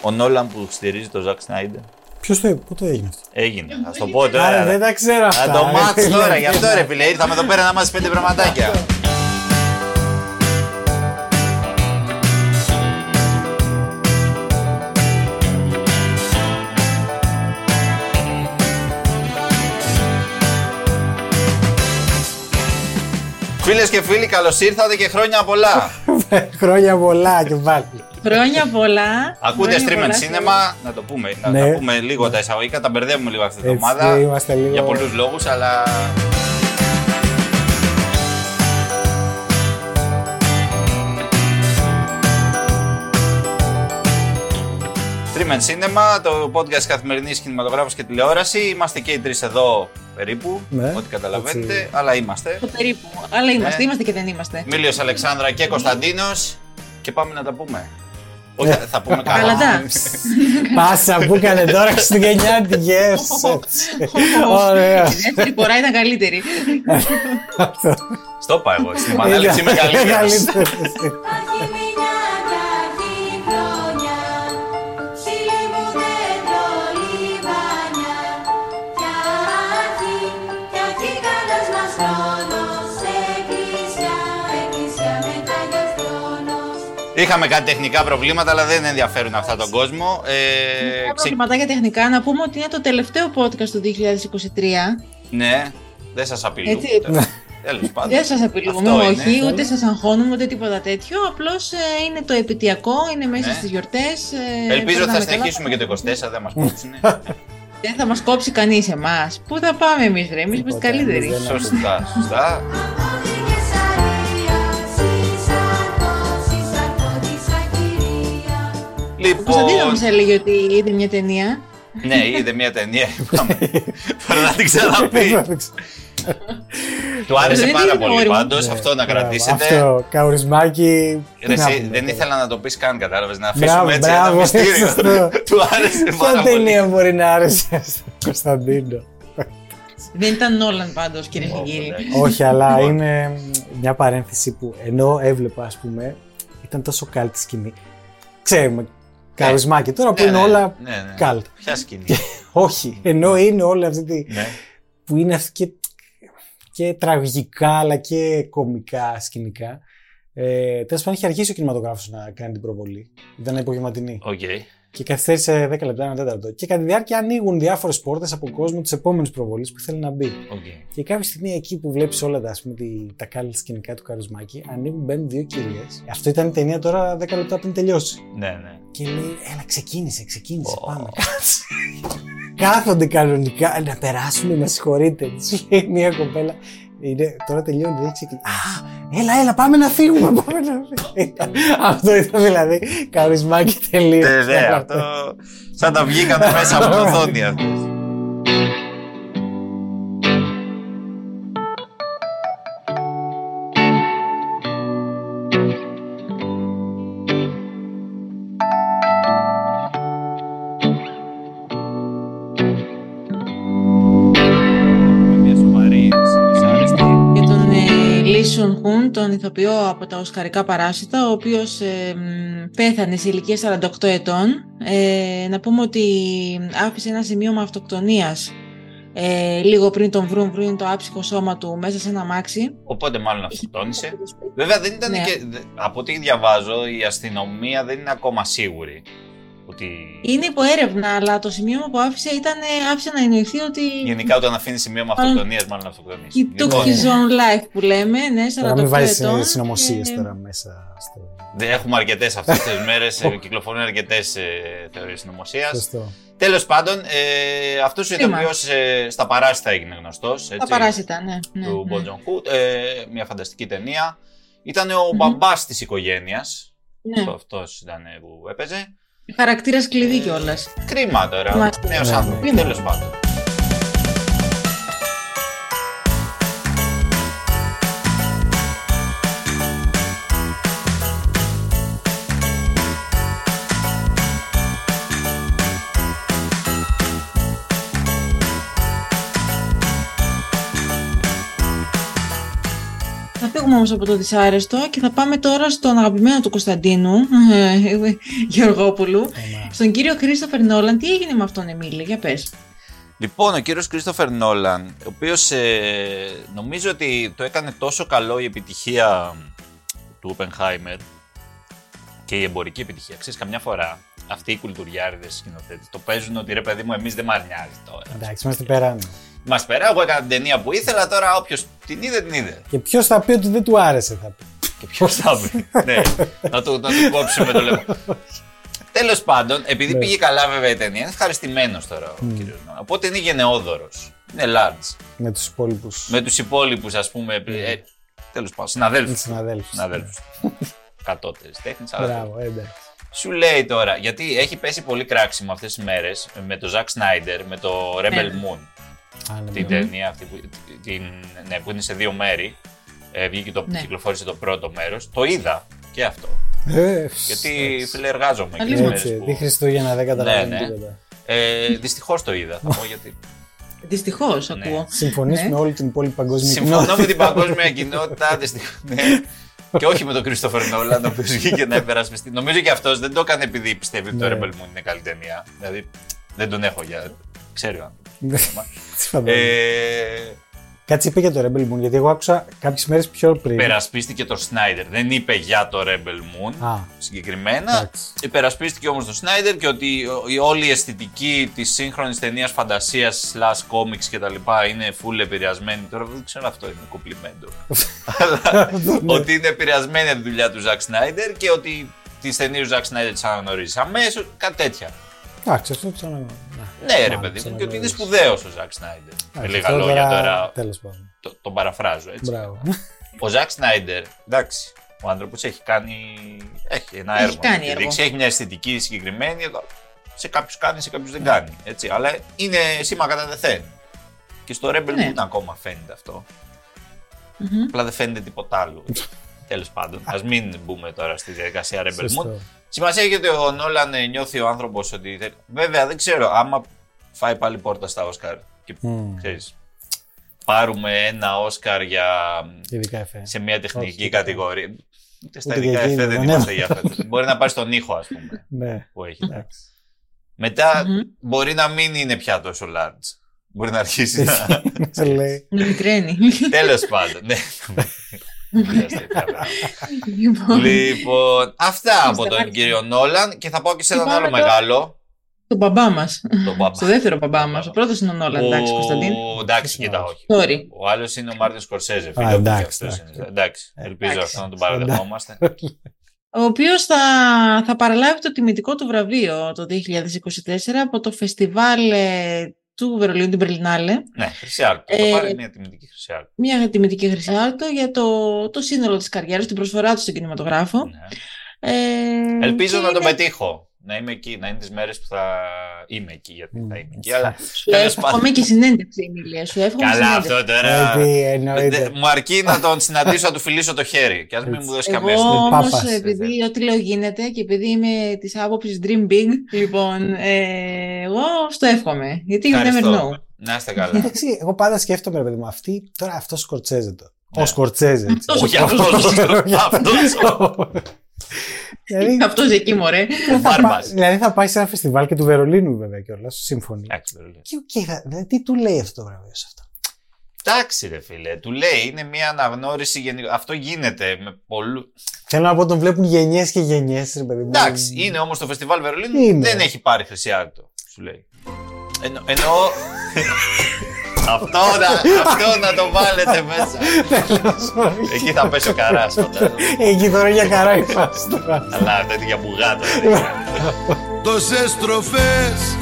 Ο Νόλαν που στηρίζει τον Ζακ Σνάιντερ. Ποιος το είπε, πού το έγινε αυτό; Έγινε. Α το πω Άρα τώρα. δεν τα ξέρω αυτά. Να το ρε. μάθεις τώρα, γι' αυτό ρε φίλε. Ήρθαμε εδώ πέρα να μάθει πέντε πραγματάκια. Φίλες και φίλοι, καλώς ήρθατε και χρόνια πολλά. Χρόνια πολλά και πάλι. Χρόνια πολλά. Ακούτε Χρόνια stream and πολλά. cinema, να το πούμε. Να, Ναι. να πούμε λίγο τα εισαγωγικά, τα μπερδεύουμε λίγο αυτή την Έτσι, εβδομάδα. είμαστε λίγο- Για πολλούς λόγους, αλλά. Stream and Cinema, το podcast καθημερινής κινηματογράφος και τηλεόραση. Είμαστε και οι τρεις εδώ περίπου, Ναι, ό,τι καταλαβαίνετε, έτσι. αλλά είμαστε. Το περίπου. Αλλά είμαστε, Ναι. είμαστε και δεν είμαστε. Μίλιος Αλεξάνδρα και Κωνσταντίνος και πάμε να τα πούμε. Ναι. Όχι, θα πούμε καλά. Καλαντά. Πάσα που έκανε τώρα Χριστουγεννιάτικες. έτσι. Ωραία. Η δεύτερη φορά ήταν καλύτερη. Στο είπα εγώ. Στην επανάληψη είμαι καλύτερος. Είχαμε κάτι τεχνικά προβλήματα, αλλά δεν ενδιαφέρουν αυτά τον κόσμο. Ε, Ένα ξε- προβληματάκια τεχνικά να πούμε ότι είναι το τελευταίο podcast του 2023. Ναι, δεν σας απειλούμε. Έτσι. Τέλος πάντων. Δεν σας απειλούμε, Αυτό όχι, είναι. ούτε σας αγχώνουμε, ούτε τίποτα τέτοιο. Απλώς είναι το επαιτειακό, είναι μέσα Ναι. στις γιορτές. Ελπίζω ότι θα συνεχίσουμε και το 24, δεν μας κόψουν. Δεν θα μας κόψει κανείς εμάς. Πού θα πάμε εμείς, ρε, εμείς είμαστε Τίποτα, καλύτεροι. εμείς δεν- σωστά, σωστά. Ακυρία. Ο Κωνσταντίνο Λοιπόν, μα έλεγε ότι είδε μια ταινία. ναι, είδε μια ταινία. είπαμε. Τώρα να την ξαναπεί. Του άρεσε Δεν πάρα είναι πολύ όριμο. πάντως αυτό να κρατήσετε. Ναι, Αυτό, καουρισμάκι. Ρε, τι να εσύ, πούμε δεν τώρα. ήθελα να το πεις καν, κατάλαβες. Να Μπράβο, αφήσουμε έτσι ένα μπράβο, μυστήριο. σωστό. Του άρεσε πάρα Ποια πολύ. ταινία μπορεί να άρεσε στον Κωνσταντίνο; Δεν ήταν Νόλαν πάντως, κύριε και κύριοι. ναι. Όχι, αλλά Λοιπόν. είναι μια παρένθεση που ενώ έβλεπα, ας πούμε, ήταν τόσο καλή τη σκηνή. Ξέρουμε, Καουρισμάκι τώρα που Ναι, είναι ναι, όλα ναι, ναι. καλτ. Ποια σκηνή. Όχι, ενώ είναι όλα αυτή τη. Ναι. που είναι αυτή και, και τραγικά αλλά και κωμικά σκηνικά. Ε, Τέλος πάντων, είχε αρχίσει ο κινηματογράφος να κάνει την προβολή. Ήταν απογευματινή. Οκ. Και καθυστέρησε 10 λεπτά, ένα τέταρτο. Και κατά τη διάρκεια ανοίγουν διάφορες πόρτες από κόσμο της επόμενης προβολής που θέλει να μπει. οκ. Και κάποια στιγμή εκεί που βλέπεις όλα τα, ας πούμε, τη- τα κάλλη σκηνικά του Καουρισμάκι, ανοίγουν, μπαίνουν δύο κυρίες. Αυτό ήταν η ταινία τώρα 10 λεπτά πριν τελειώσει. Ναι, ναι. Και λέει, έλα, ξεκίνησε, ξεκίνησε, Ω. πάμε, κάτσε. Κάθονται κανονικά, να περάσουμε, με συγχωρείτε. Της λέει μια κοπέλα, είναι, τώρα τελειώνει, δεν έχει ξεκινήσει. Α, έλα, έλα, πάμε να φύγουμε, πάμε να φύγουμε. Αυτό ήταν δηλαδή καρισμάκι τελείως. Ναι, ναι, αυτό. Σαν τα βγήκαν μέσα από το οθόνη Χουν, τον ηθοποιό από τα Οσκαρικά Παράσιτα, ο οποίος ε, μ, πέθανε σε ηλικία 48 ετών. Ε, να πούμε ότι άφησε ένα σημείωμα αυτοκτονίας ε, λίγο πριν τον βρουν, βρουν το άψυχο σώμα του μέσα σε ένα μάξι. Οπότε μάλλον αυτοκτόνησε. Βέβαια δεν ήταν Ναι. και. δε- Από ό,τι διαβάζω, η αστυνομία δεν είναι ακόμα σίγουρη. Ότι. Είναι υπό έρευνα, αλλά το σημείωμα που άφησε ήταν, ε, άφησε να εννοηθεί ότι Γενικά όταν αφήνει σημείωμα Μάλλον- αυτοκτονία, μάλλον αυτοκτονία. he took his own life που λέμε, ναι, 48 Να μην βάζεις ετών. συνωμοσίες και- τώρα μέσα στο. Δεν έχουμε αρκετές αυτές τις μέρες. κυκλοφορούν αρκετές θεωρίες συνωμοσίας. Σωστό. Τέλος πάντων, ε, αυτός ο Κρίμα. ηθοποιός ε, στα παράσιτα έγινε γνωστός. Τα παράσιτα, ναι. ναι, Του ναι. Bon Joon-ho, ε, μια φανταστική ταινία. Ήταν ο Μμμ. μπαμπάς της οικογένειας. Ναι. Αυτό ήταν ε, που έπαιζε. Χαρακτήρας κλειδί Ε, κιόλας. Κρίμα τώρα. Μάλιστα. Νέος Ναι, άνθρωπο. ναι. Τέλος πάντων. Φεύγουμε όμως από το δυσάρεστο και θα πάμε τώρα στον αγαπημένο του Κωνσταντίνου, Γεωργόπουλου, στον κύριο Κρίστοφερ Νόλαν. Τι έγινε με αυτόν, Εμίλη, για πες. Λοιπόν, ο κύριος Κρίστοφερ Νόλαν, ο οποίος ε, νομίζω ότι το έκανε τόσο καλό η επιτυχία του Oppenheimer και η εμπορική επιτυχία. Ξέρεις, καμιά φορά αυτοί οι κουλτουριάριδες σκηνοθέτες το παίζουν ότι ρε παιδί μου εμείς δεν μας νοιάζει τώρα. Εντάξει, είμαστε περάνε. Μας πέρα, εγώ έκανα την ταινία που ήθελα, τώρα όποιος την είδε την είδε. Και ποιος θα πει ότι δεν του άρεσε, θα πει. Και ποιος θα πει. ναι, να του, να του κόψουμε το λαιμό. Τέλος πάντων, επειδή Ναι. πήγε καλά βέβαια η ταινία, είναι ευχαριστημένος τώρα ο κύριος Νόλαν. Οπότε είναι γενναιόδωρος. Είναι large. Με τους υπόλοιπους Με τους υπόλοιπους, ας πούμε. Ε, Τέλος πάντων, συναδέλφους. συναδέλφους. Συναδέλφους. Κατώτερη τέχνης. αλλά Μπράβο, ε, εντάξει. Σου λέει τώρα, γιατί έχει πέσει πολύ κράξιμο αυτές τις μέρες με το Zack Snyder, με το Rebel Ναι. Moon. Α, ναι, Την ναι. ταινία αυτή που, την, ναι, που είναι σε δύο μέρη. Ε, βγήκε το, Ναι. κυκλοφόρησε το πρώτο μέρος. Το είδα και αυτό. Ε, Γιατί έτσι. φίλε εργάζομαι και τις Αλήθεια. μέρες Έτσι, που... τι Χριστούγεννα δεν καταλαβαίνω Ναι, ναι. τίποτα. Ε, Δυστυχώς το είδα, θα πω γιατί. Δυστυχώς, Ναι. ακούω. Συμφωνείς Ναι. με όλη την υπόλοιπη παγκόσμια Συμφωνώ με κοινότητα. την παγκόσμια κοινότητα. δυστυχώς, ναι. Και όχι με τον Κρίστοφερ Νόλαν, ο οποίος βγήκε να υπερασπιστεί. Νομίζω και αυτός δεν το έκανε επειδή πιστεύει ότι το Ναι. Rebel Moon είναι καλή ταινία. Δηλαδή δεν τον έχω για. Ξέρει ο άνθρωπος. Τι φαντάζομαι. ε, Κάτι είπε για το Rebel Moon, γιατί εγώ άκουσα κάποιες μέρες πιο πριν. υπερασπίστηκε το Σνάιντερ. Δεν είπε για το Rebel Moon Α, συγκεκριμένα. εντάξει. Υπερασπίστηκε όμως τον Σνάιντερ και ότι η όλη η αισθητική της σύγχρονης ταινίας φαντασίας slash comics κτλ. είναι full επηρεασμένη. Τώρα δεν ξέρω αυτό είναι κομπλιμέντο. Αλλά Ναι. ότι είναι επηρεασμένη από τη δουλειά του Ζακ Σνάιντερ και ότι τις ταινίες του Ζακ Σνάιντερ τις αναγνωρίζει αμέσως. Κάτι τέτοια. Εντάξει, αυτό ξανά. Ναι, ρε παιδί μου, και ότι είναι σπουδαίος ο Ζακ Σνάιντερ. Με λίγα λόγια τώρα Τέλος πάντων. το- τον παραφράζω έτσι. Μπράβο. Ο Ζακ Σνάιντερ, εντάξει, ο άνθρωπος έχει κάνει. Έχει ένα Έχει έργο. κάνει να έργο. δείξει. Έχει μια αισθητική συγκεκριμένη. εδώ. Σε κάποιους κάνει, σε κάποιους δεν κάνει. Έτσι. Αλλά είναι σήμα κατά δεθέν. Και στο Rebel Ναι. Moon ακόμα φαίνεται αυτό. Μμμ. Απλά δεν φαίνεται τίποτα άλλο. Τέλος πάντων, ας μην μπούμε τώρα στη διαδικασία Rebel Moon. Σωστό. Σημασία έχει ότι ο Νόλαν ε, νιώθει ο άνθρωπος ότι. θέλει- Βέβαια, δεν ξέρω, άμα φάει πάλι πόρτα στα Όσκαρ και Μμμ. ξέρεις, πάρουμε ένα Όσκαρ για Ειδικά εφέ. σε μια τεχνική Όχι, κατηγορία. Ούτε στα Ούτε ειδικά και εκείνη, εφέ δεν ναι. είμαστε για φέτος. Μπορεί να πάρεις στον ήχο, ας πούμε, Ναι, που έχει. εντάξει. Μετά Μμμ. μπορεί να μην είναι πια τόσο large. Μπορεί να αρχίσει να. Σε λέει. Με μικραίνει. Τέλος πάντων. Ναι. Λοιπόν, λοιπόν, αυτά από τον Σταμάτησε. κύριο Νόλαν και θα πάω και σε έναν Και πάμε άλλο τώρα- μεγάλο. τον μπαμπά μας. Τον μπαμπά. Στο δεύτερο μπαμπά μας. Ο πρώτος είναι ο Νόλαν, εντάξει, Που- Κωνσταντίν. Εντάξει, κοίτα, όχι. Sorry. Ο άλλος είναι ο Μάρτιν Σκορσέζε. Α, Φίλε μου, εντάξει, και αυτός εντάξει. είναι. Εντάξει, ελπίζω Εντάξει. αυτό να τον παραδεχόμαστε. Ο οποίος θα, θα παραλάβει το τιμητικό του βραβείο το 2024 από το φεστιβάλ ε, του Βερολίνου, την Berlinale. Ναι, χρυσή άρτο. Θα Ε, πάρει μια τιμητική χρυσή άρτο. Μια τιμητική χρυσή άρτο για το, το σύνολο της καριέρας, την προσφορά του στον κινηματογράφο. Ναι. Ε, Ελπίζω και να το είναι- πετύχω. Να είμαι εκεί, να είναι τις μέρες που θα είμαι εκεί, γιατί θα είμαι εκεί. Μμ. Αλλά Σου τέλος εύχομαι πάντων. και συνέντευξη, Εμίλια. Σου εύχομαι Καλά, συνέντευξη. αυτό τώρα. Γιατί Δε- εννοείται. Μου αρκεί να τον συναντήσω, να του φιλήσω το χέρι. Και ας μην μου δώσει καμία Εγώ στιγμή. όμως, Πάπας. επειδή ό,τι λέω γίνεται και επειδή είμαι της άποψης Dream Big, λοιπόν, ε, εγώ στο εύχομαι. Γιατί you never know. Ευχαριστώ. Να είστε καλά. Εντάξει, εγώ πάντα σκέφτομαι, ρε παιδί μου, αυτή τώρα αυτός Σκορσέζε το. Ναι. Ο Σκορσέζε. έτσι. Αυτός Όχι ο αυτός. Αυτός. Δηλαδή, Αυτός εκεί, μωρέ. Ο Μπάρμπα. δηλαδή θα πάει σε ένα φεστιβάλ και του Βερολίνου βέβαια κιόλας. Σύμφωνοι. Εντάξει, δεν λέω. Και οκ, θα- δηλαδή, τι του λέει αυτό το βραβείο σε αυτό; Εντάξει, ρε φίλε. Του λέει, είναι μια αναγνώριση γενικ... Αυτό γίνεται με πολλούς. Θέλω να πω, τον βλέπουν γενιές και γενιές, ρε παιδί μου. Εντάξει, είναι όμως το φεστιβάλ Βερολίνου Είναι. δεν έχει πάρει χρυσή άρτο. Σου λέει. Εννο, εννοώ. αυτό, να, αυτό να το βάλετε μέσα. Εκεί θα πέσει ο καράς, φαντάζομαι. Εκεί τώρα για καρά η φάση τώρα. Αλλά τέτοια μπουγάτα. Τόσες στροφές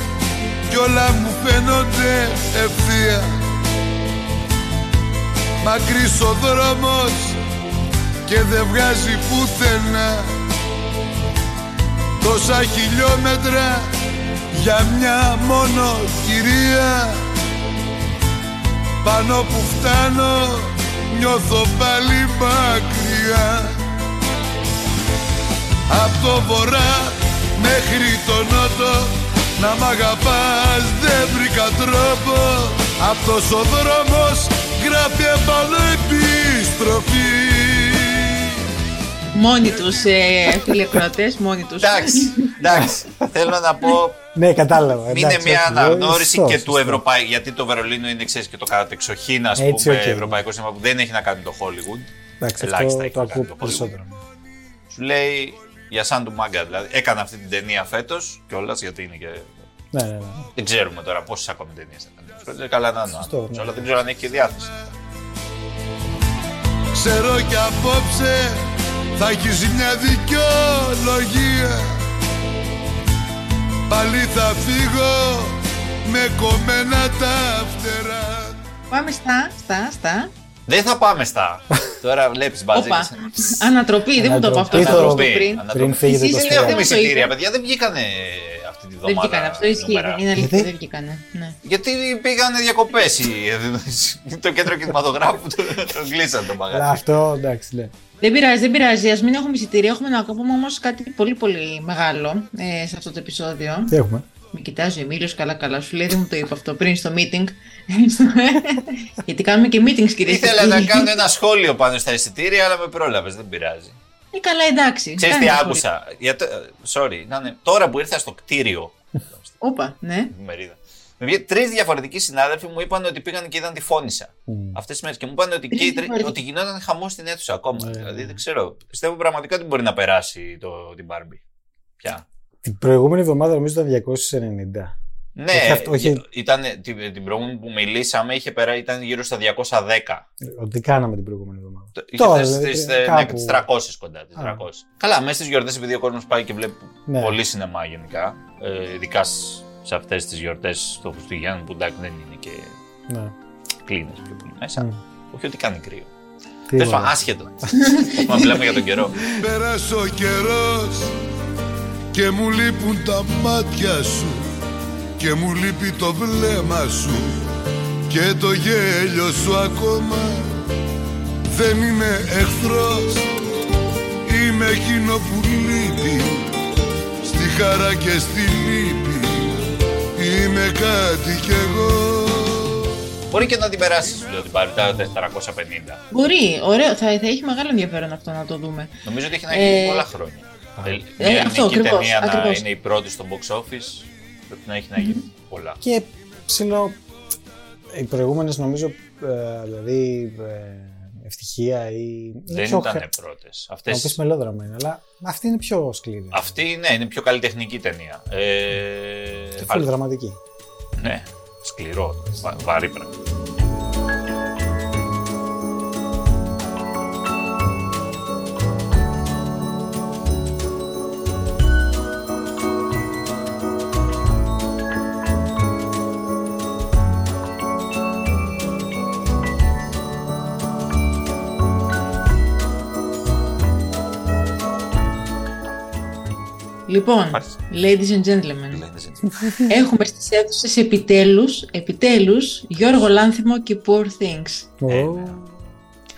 κι όλα μου φαίνονται ευθεία Μακρύς ο δρόμος και δεν βγάζει πουθενά Τόσα χιλιόμετρα για μια μόνο κυρία Πάνω που φτάνω νιώθω πάλι μακριά. Απ' το βορρά μέχρι το νότο Να μ' αγαπάς δεν βρήκα τρόπο. Αυτός ο δρόμος Γράφει επάνω επιστροφή Μόνοι τους, ε, φίλοι ακροατές, μόνοι τους. Εντάξει, εντάξει. Θέλω να πω, Ναι, κατάλαβα. είναι εντάξει, μια όχι, αναγνώριση σωστό, και του σωστό. Ευρωπαϊκού. Γιατί το Βερολίνο είναι ξέρεις, και το κατεξοχήν ας Έτσι, πούμε, οκ. ευρωπαϊκό σινεμά που δεν έχει να κάνει με το Hollywood. Εντάξει, Ελάχιστα αυτό έχει το να κάνει ακούω το Hollywood. περισσότερο. Σου λέει για σαν του μάγκα. Δηλαδή έκανε αυτή την ταινία φέτος κιόλας γιατί είναι και. Ναι, ναι, ναι. Δεν ξέρουμε τώρα πόσες ακόμη ταινίες θα κάνει. Δεν καλά να είναι. ο Σωστό, άνθρωπος, ναι. Αλλά δεν ξέρω αν έχει και διάθεση. Ξέρω κι απόψε θα έχεις μια δικαιολογία Πάλι θα φύγω με κομμένα τα φτερά Πάμε στα, στα, στα. Δεν θα πάμε στα. τώρα βλέπεις μπαζί. Όπα. Ανατροπή, δεν μου το είπα αυτό. Ανατροπή, Θα το το- πω πριν. Πριν φύγετε Εσείς το δεν Δεν έχουμε το σπίτι. εισιτήρια, είπα. παιδιά. Δεν βγήκανε αυτή τη Δεν βδομάδα. βγήκανε, αυτό ισχύει. νούμερα. Είναι αλήθεια, Γιατί; δεν βγήκανε. Ναι. Γιατί πήγανε διακοπές. το κέντρο κινηματογράφου το, το κλείσαν το Αλλά μαγαζί. αυτό εντάξει, ναι. Δεν πειράζει, δεν πειράζει. Α μην έχουμε εισιτήρια. Έχουμε να πούμε όμως κάτι πολύ πολύ μεγάλο ε, σε αυτό το επεισόδιο. Τι έχουμε; Με κοιτάζει ο Εμίλιος καλά-καλά. Σου λέει δεν μου το είπα αυτό πριν στο meeting. Γιατί κάνουμε και meetings, κυρίε και Ήθελα να κύριοι. κάνω ένα σχόλιο πάνω στα εισιτήρια, αλλά με πρόλαβες. Δεν πειράζει. Ε, καλά, εντάξει. Ξέρεις Κάνε τι το άκουσα; Για το- Sorry, να είναι- τώρα που ήρθα στο κτίριο. σχόλιο. Όπα, ναι. Μερίδα. Τρεις διαφορετικοί συνάδελφοι μου είπαν ότι πήγαν και είδαν τη φώνησα αυτές τις μέρες. Και μου είπαν ότι, Τρεις και οι τρει- διαφορετικοί. ότι γινόταν χαμός στην αίθουσα ακόμα. Ναι. Δηλαδή δεν ξέρω. Πιστεύω πραγματικά ότι μπορεί να περάσει το, την Barbie. Πια. Την προηγούμενη εβδομάδα νομίζω ήταν 290. Ναι, Όχι αυτό, όχι. Ήταν, την, την προηγούμενη που μιλήσαμε είχε πέρα, ήταν γύρω στα 210. Ότι κάναμε την προηγούμενη εβδομάδα. Το- Είχε Τώρα, φτάσει δηλαδή, στις, κάπου- ε, ναι, τις 300 κοντά. Τις Α. 300. Καλά, μέσα στις γιορτές επειδή ο κόσμος πάει και βλέπει Ναι. πολύ σινεμά γενικά, ε, ειδικά σ- σε αυτές τις γιορτές στο Χριστουγέννων που εντάξει δεν είναι και Ναι. κλίνες πιο πολύ μέσα. Μμ. Όχι ότι κάνει κρύο. Τι Τέλος πάντων, ωραία. άσχετο. Μα μιλάμε για τον καιρό. Πέρασε ο καιρός και μου λείπουν τα μάτια σου και μου λείπει το βλέμμα σου και το γέλιο σου ακόμα δεν είμαι εχθρός είμαι εκείνο που λείπει στη χαρά και στη λύπη είμαι κάτι κι εγώ Μπορεί και να την περάσεις, σου λέω, την πάρει τα 450. Μπορεί, ωραίο. Θα, θα έχει μεγάλο ενδιαφέρον αυτό να το δούμε. Νομίζω ότι έχει να γίνει Ε, πολλά χρόνια. Ε, ε, Μια αυτό, ελληνική ακριβώς, ταινία να ακριβώς. είναι η πρώτη στο box office, πρέπει να έχει να γίνει πολλά. Και ψηλό. Οι προηγούμενες νομίζω. ε, δηλαδή. ε, ευτυχία ή. Δεν πιο ήταν χα- πρώτες. Να Αυτές πει μελόδραμα είναι, αλλά αυτή είναι πιο σκληρή. Αυτή ναι, είναι πιο καλλιτεχνική ταινία. Ε, Και αλλά- πολύ δραματική. Ναι, σκληρό, βα, βαρύ πράγμα. Λοιπόν, Υπάρχει. ladies and gentlemen, Λένε έτσι. έχουμε στις αίθουσες επιτέλους, επιτέλους, Γιώργο Λάνθιμο και Poor Things. Ε, Ω, ναι.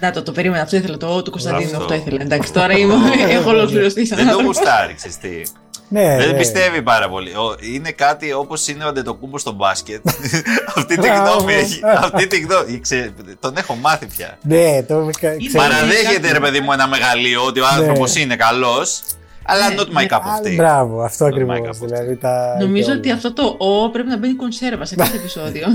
Να το, το περίμενα, αυτό ήθελα, το του Κωνσταντίνου, Αυτό. αυτό ήθελα. Εντάξει, τώρα είμαι, έχω ολοκληρωθεί σαν Δεν το άνθρωπος. γουστάρει, ξέρεις τι. Ναι, Δεν ναι. πιστεύει πάρα πολύ. Ο- Είναι κάτι όπως είναι ο Αντετοκούμπο στο μπάσκετ. αυτή τη Μπράβο. γνώμη έχει. Αυτή τη γνώμη. Ξέ- Τον έχω μάθει πια. Ναι, το έχω κα- Είναι ξέρω. Παραδέχεται ρε παιδί μου ένα μεγαλείο ότι ο άνθρωπος είναι καλός. Αλλά Ναι, not my ναι. cup Α, of tea. Μπράβο, αυτό Not my ακριβώς. cup of tea. Δηλαδή τα. Νομίζω και ότι όλα. αυτό το «ο» πρέπει να μπαίνει κονσέρβα σε κάθε επεισόδιο.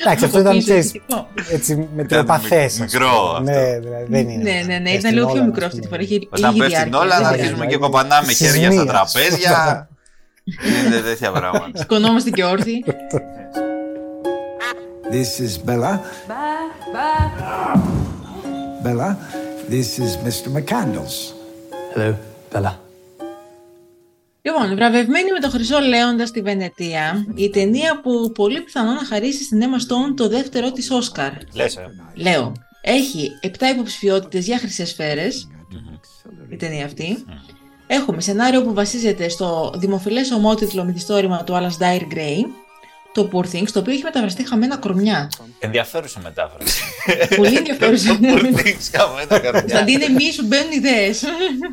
Εντάξει, αυτό ήταν Αποποίηση, ξέρεις, αισθητικό. έτσι με τροπαθέ. μικρό αυτό. Ναι, δηλαδή δεν είναι. Ναι, ναι, ναι, Πες ήταν την λίγο πιο όλα, μικρό ας αυτή τη πούμε. φορά. Είχε Όταν λίγη πέφτει διάρκεια, όλα, δεν να πειράζει. αρχίζουμε και κοπανάμε Σεισμοί, χέρια στα ας τραπέζια. Είναι τέτοια πράγματα. Σηκωνόμαστε και όρθιοι. This is Bella. Bella, this is Mr. McCandles. Hello, Bella. Λοιπόν, βραβευμένη με το Χρυσό Λέοντα στη Βενετία, η ταινία που πολύ πιθανό να χαρίσει στην Emma Stone το δεύτερο της Όσκαρ. Λες, ε. Λέω, έχει 7 υποψηφιότητες για χρυσές σφαίρες, η ταινία αυτή. Έχουμε σενάριο που βασίζεται στο δημοφιλές ομότιτλο μυθιστόρημα του Alan Dyer Gray, το Poor Things, το οποίο έχει μεταφραστεί χαμένα κορμιά. Ενδιαφέρουσα μετάφραση. Πολύ ενδιαφέρουσα. Πουρτίξ, χαμένα καρδιά. Κωνσταντίνε, μη σου μπαίνουν ιδέες.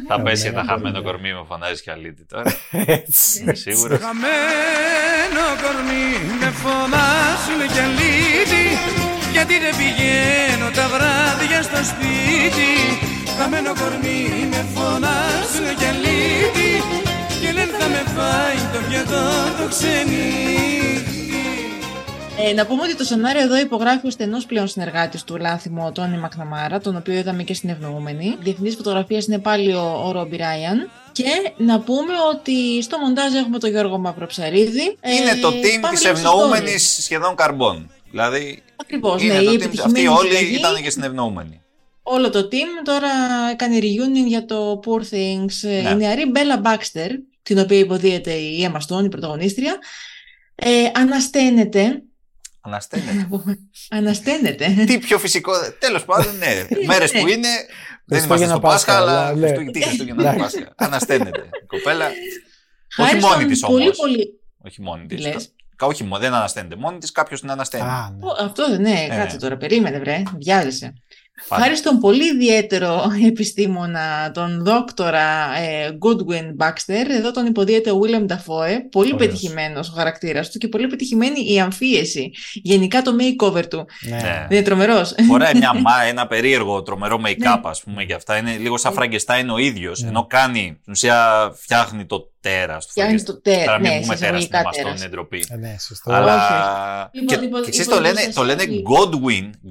Θα πέσει ένα χαμένο κορμί με φωνάζει κι αλήτη τώρα. Έτσι. Είμαι σίγουρος. Χαμένο κορμί με φωνάζουν κι αλήτη Γιατί δεν πηγαίνω τα βράδια στο σπίτι Χαμένο κορμί με φωνάζουν και αλήτη Και λένε θα με φάει το πιατό το ξενύχτη Ε, να πούμε ότι το σενάριο εδώ υπογράφει ο στενός πλέον συνεργάτης του Λάθιμο, ο Τόνι Μακναμάρα, τον οποίο είδαμε και στην Ευνοούμενη. Διευθυντή φωτογραφίας είναι πάλι ο, ο Ρόμπι Ράιαν. Και να πούμε ότι στο μοντάζ έχουμε τον Γιώργο Μαυροψαρίδη. Είναι το team πάμε της λίγο στις ευνοούμενης stories. σχεδόν καρμπών. Δηλαδή. Ακριβώς, είναι ναι, το η team. Αυτοί επιτυχημένη όλοι συνταγή. ήταν και στην ευνοούμενη. Όλο το team τώρα έκανε reunion για το Poor Things. Ε, Ναι. Η νεαρή Μπέλα Μπάξτερ, την οποία υποδίεται η Emma Stone, η πρωταγωνίστρια, ε, ανασταίνεται. Ανασταίνεται. ανασταίνεται. Τι πιο φυσικό. Τέλος πάντων, ναι. Μέρες που είναι. Δεν είμαστε Χριστούγεννα στο Πάσχα, Πάσχα, αλλά. αλλά, ναι. Χριστού- Τι Χριστούγεννα το Εντάξει. Πάσχα. Ανασταίνεται. Η κοπέλα. Χάρη Όχι μόνη στον της πολύ, όμως. πολύ... Όχι μόνη της. Τι λες; Όχι, μόνο, δεν ανασταίνεται μόνη της, κάποιος την ανασταίνει. Α, ναι. Ω, Αυτό δεν ναι, Ε. κάτσε τώρα, περίμενε βρε, διάλυσε. Πάντα. Χάρη στον πολύ ιδιαίτερο επιστήμονα, τον δόκτορα ε, Goodwin Baxter, εδώ τον υποδίεται ο William Dafoe, πολύ Ωραίος. πετυχημένος ο χαρακτήρας του και πολύ πετυχημένη η αμφίεση, γενικά το makeover του. Ναι. Ναι. Δεν είναι τρομερός. Φοράει μια, μα- ένα περίεργο τρομερό make-up, Ναι. ας πούμε, για αυτά. Είναι λίγο σαν Φραγκεστάιν ο ίδιος. Ναι. Ενώ κάνει, στην ουσία φτιάχνει το τέρα του. Φτιάχνει το τέρα, Τώρα μην ναι, πούμε σε τέρα στην εισαγωγικά Εμαστόν, τέρας. είναι ντροπή. Ε, ναι, σωστό. Αλλά. Λοιπόν, και, υπο- και εσείς υπο- το λένε, το λένε υποστασιακή.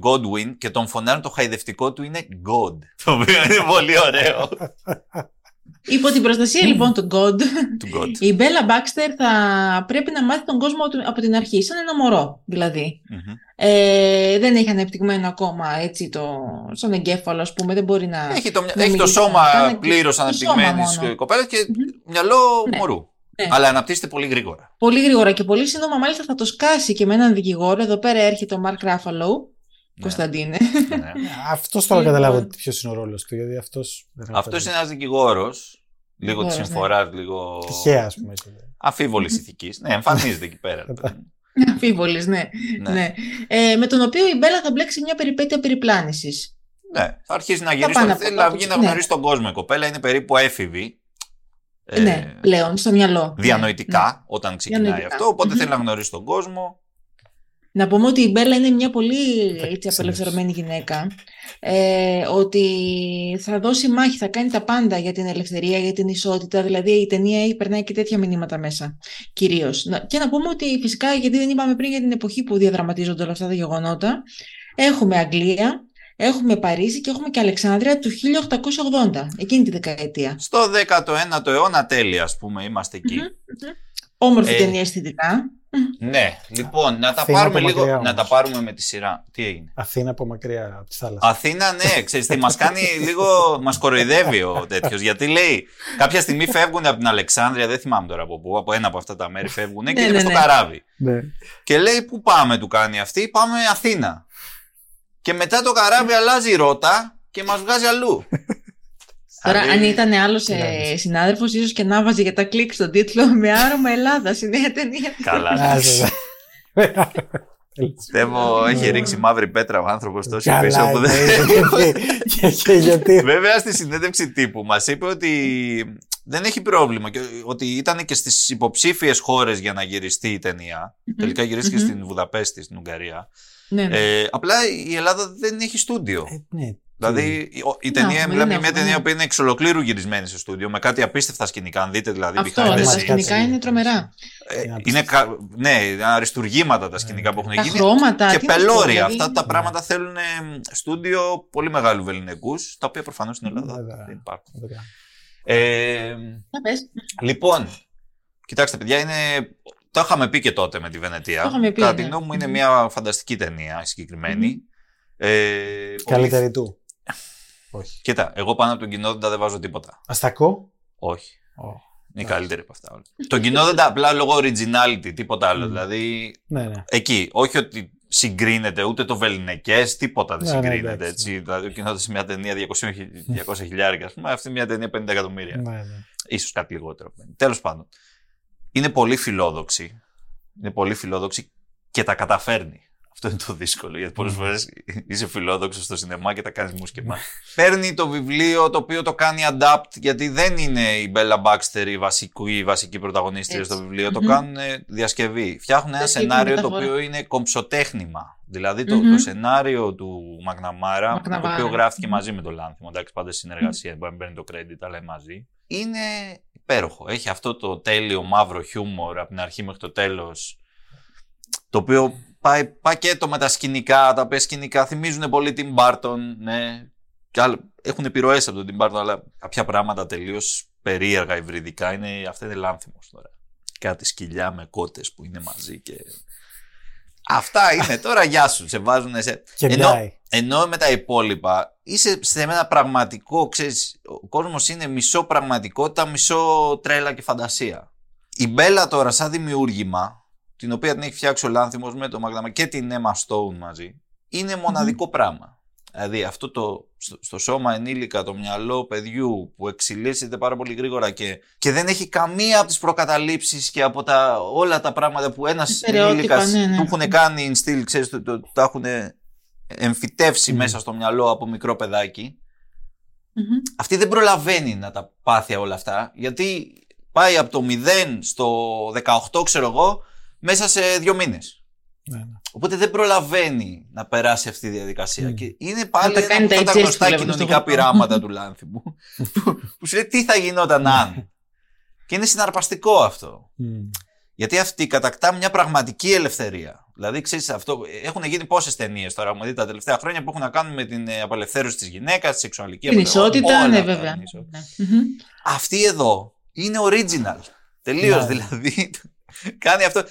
Godwin, Godwin και τον φωνάζουν το χαϊδευτικό του είναι God. Το οποίο είναι πολύ ωραίο. Υπό την προστασία λοιπόν του God, του God. η Μπέλα Baxter θα πρέπει να μάθει τον κόσμο του- από την αρχή, σαν ένα μωρό δηλαδή. Μμμ. Ε, δεν έχει ανεπτυγμένο ακόμα έτσι το, στον εγκέφαλο, ας πούμε, δεν μπορεί να... Έχει το, μυα- να έχει το μιλήσει, σώμα να κάνει- πλήρω το αναπτυγμένη σώμα μόνο. κοπέλας και Μμμ. μυαλό Ναι. μωρού. Ναι. Αλλά αναπτύσσεται πολύ γρήγορα. Πολύ γρήγορα και πολύ σύντομα μάλιστα θα το σκάσει και με έναν δικηγόρο. Εδώ πέρα έρχεται ο Μαρκ Ράφαλο, Ναι. Κωνσταντίνε. Ναι. Αυτός τώρα Λοιπόν. καταλάβω ποιος είναι ο ρόλος του. Γιατί αυτός. Αυτός είναι ένας δικηγόρος. Λίγο τη Δικηγόρος, ναι. συμφορά, λίγο. Τυχαία, ας πούμε. Αφίβολη ηθικής. Ναι, εμφανίζεται εκεί πέρα. Αμφίβολης, ναι. ναι. ναι. Ε, με τον οποίο η Μπέλα θα μπλέξει μια περιπέτεια περιπλάνησης. Ναι, θα αρχίσει να γυρίσει. πάνε Το... από Θέλει να κάπου, βγει να ναι. γνωρίσει τον κόσμο. Η κοπέλα είναι περίπου έφηβη. ε, ναι, πλέον, στο μυαλό. Διανοητικά Ναι. όταν ξεκινάει Διανοητικά. αυτό. Οπότε Μμμ. θέλει να γνωρίσει τον κόσμο. Να πούμε ότι η Μπέλα είναι μια πολύ έτσι, συνήθως. απελευθερωμένη γυναίκα. Ε, ότι θα δώσει μάχη, θα κάνει τα πάντα για την ελευθερία, για την ισότητα. Δηλαδή η ταινία έχει- περνάει και τέτοια μηνύματα μέσα. Κυρίως. Και να πούμε ότι φυσικά, γιατί δεν είπαμε πριν για την εποχή που διαδραματίζονται όλα αυτά τα γεγονότα, έχουμε Αγγλία, έχουμε Παρίσι και έχουμε και Αλεξάνδρεια του 1880, εκείνη τη δεκαετία. Στο 19ο αιώνα τέλεια, ας πούμε, είμαστε εκεί. Μμμ. Όμορφη Ε, ταινία αισθητικά. Ναι, λοιπόν, να τα Αθήνα πάρουμε από λίγο. μακριά Να όμως. τα πάρουμε με τη σειρά. Τι έγινε; Αθήνα από μακριά από τη θάλασσα. Αθήνα, ναι, ξέρεις τι, μας κάνει λίγο, μας κοροϊδεύει ο τέτοιος, γιατί λέει, κάποια στιγμή φεύγουν από την Αλεξάνδρεια, δεν θυμάμαι τώρα από πού, από ένα από αυτά τα μέρη φεύγουν και Ναι, είναι ναι, στο ναι. καράβι. Ναι. Και λέει, πού πάμε, του κάνει αυτή, πάμε Αθήνα. Και μετά το καράβι αλλάζει ρότα και μας βγάζει αλλού. Τώρα, Δηλαδή, αν ήταν άλλος Κοιτάξτε. ε, συνάδελφος, ίσως και να βάζει για τα κλικ στον τίτλο με άρωμα Ελλάδας η νέα ταινία. Καλά. Άσε, ναι. Πιστεύω έχει ρίξει μαύρη πέτρα ο άνθρωπος τόσο Καλά, πίσω που δεν... ναι, και- και γιατί; Βέβαια στη συνέντευξη τύπου μας είπε ότι δεν έχει πρόβλημα και ότι ήταν και στις υποψήφιες χώρες για να γυριστεί η ταινία. Τελικά γυρίστηκε Μμμ. στην Βουδαπέστη, στην Ουγγαρία. ναι, ναι. Ε, απλά η Ελλάδα δεν έχει στούντιο. Ε, ναι. Δηλαδή η- ο- η Να, ταινία, δεν μιλάμε για μια έχουμε, ταινία ναι. που είναι εξ ολοκλήρου γυρισμένη σε στούντιο με κάτι απίστευτα σκηνικά. Αν δείτε δηλαδή Αυτό, behind ναι, the τα scenes. σκηνικά είναι τρομερά. Ε, Είναι είναι κα- ναι, είναι αριστουργήματα τα σκηνικά που έχουν Τα γίνει. χρώματα. Και τι να σου πω, πελώρια. δηλαδή. Αυτά τα πράγματα θέλουν ε, στούντιο πολύ μεγάλου βεληνικούς, τα οποία προφανώς στην Ελλάδα Βέβαια. δεν υπάρχουν. Θα το κάνω. Ε, Να πες. λοιπόν, κοιτάξτε, παιδιά, είναι. Το είχαμε πει και τότε με τη Βενετία. Το είχαμε πει, Κατά τη ναι. γνώμη μου είναι Μμμ. μια φανταστική ταινία η συγκεκριμένη. Ε, πολύ- Καλύτερη του. Όχι. Κοίτα, εγώ πάνω από τον κοινότητα δεν βάζω τίποτα. Αστακό; Όχι. Ω, Είναι Εντάξει. καλύτερη από αυτά όλα. τον κοινότητα απλά λόγω originality, τίποτα άλλο. Μμ. Δηλαδή, Ναι, ναι. εκεί. Όχι ότι συγκρίνεται ούτε το βεληνικέ, τίποτα δεν Ναι, ναι, συγκρίνεται. εντάξει, έτσι. Δηλαδή, ο κοινότητας σε μια ταινία 200, χι- 200 χιλιάρικα, ας πούμε, αυτή μια ταινία 50 εκατομμύρια. ναι, ναι. Ίσως κάτι λιγότερο. Τέλος πάντων. Είναι πολύ φιλόδοξη. Είναι πολύ φιλόδοξη και τα καταφέρνει. Αυτό είναι το δύσκολο, γιατί πολλές φορές είσαι φιλόδοξος στο σινεμά και τα κάνεις μουσκεμά. Παίρνει το βιβλίο το οποίο το κάνει adapt, γιατί δεν είναι η Bella Baxter η βασική, η βασική πρωταγωνίστρια Έτσι. στο βιβλίο, το Μμμ. κάνουν ε, διασκευή. Φτιάχνουν ένα Διασκευή, σενάριο το μεταφορά. οποίο είναι κομψοτέχνημα. Δηλαδή το, Μμμ. το σενάριο του Μακναμάρα, το Μακναμάρα. οποίο γράφτηκε Μμμ. μαζί με το Λάνθιμο, εντάξει, πάντα σε συνεργασία, μπορεί να παίρνει το credit, αλλά είναι μαζί. Είναι υπέροχο. Έχει αυτό το τέλειο μαύρο χιούμορ από την αρχή μέχρι το τέλος το οποίο πάει πακέτο με τα σκηνικά, τα οποία σκηνικά θυμίζουν πολύ την Barton, ναι. Και άλλα- έχουν επιρροές από τον Tim Burton, αλλά κάποια πράγματα τελείως περίεργα υβριδικά είναι, αυτά είναι λάνθιμος τώρα. Κάτι σκυλιά με κότες που είναι μαζί και... Αυτά είναι τώρα, γεια σου, σε βάζουν σε... Και Ενώ, μπλάει. ενώ με τα υπόλοιπα είσαι σε ένα πραγματικό, ξέρεις, ο κόσμος είναι μισό πραγματικότητα, μισό τρέλα και φαντασία. Η Μπέλα τώρα σαν δημιούργημα, την οποία την έχει φτιάξει ο Λάνθιμος με το Μαγδαμα και την Emma Stone μαζί, είναι μοναδικό πράγμα. Δηλαδή αυτό το στο, στο σώμα ενήλικα, το μυαλό παιδιού που εξελίσσεται πάρα πολύ γρήγορα και, και δεν έχει καμία από τις προκαταλήψεις και από τα, όλα τα πράγματα που ένας Στερεότυπα, ενήλικας ναι, ναι. του έχουν κάνει in still, ξέρεις, το, το, τα έχουν εμφυτεύσει Μμμ. μέσα στο μυαλό από μικρό παιδάκι. Μμμ. Αυτή δεν προλαβαίνει να τα πάθει όλα αυτά, γιατί πάει από το 0 στο 18, ξέρω εγώ, μέσα σε δύο μήνες. Ναι, ναι. Οπότε δεν προλαβαίνει να περάσει αυτή τη διαδικασία. Μμ. Και είναι πάλι τα ένα κάνει από αυτά τα τα digest γνωστά που λέμε στο κοινωνικά γραφείο. πειράματα του Λάνθιμου. που, που σου λέει τι θα γινόταν αν; και είναι συναρπαστικό αυτό. Μμ. Γιατί αυτή κατακτά μια πραγματική ελευθερία. Δηλαδή, ξέρεις, αυτό, έχουν γίνει πόσες ταινίες τώρα, μου δείτε τα τελευταία χρόνια που έχουν να κάνουν με την ε, απελευθέρωση της γυναίκας, τη σεξουαλική Την απελευθέρωση, ισότητα, όλα ναι, αυτά, βέβαια. την ισότητα. Ναι. Μμμ. Αυτή εδώ είναι original. Τελείως Ναι. δηλαδή. Κάνει αυτό.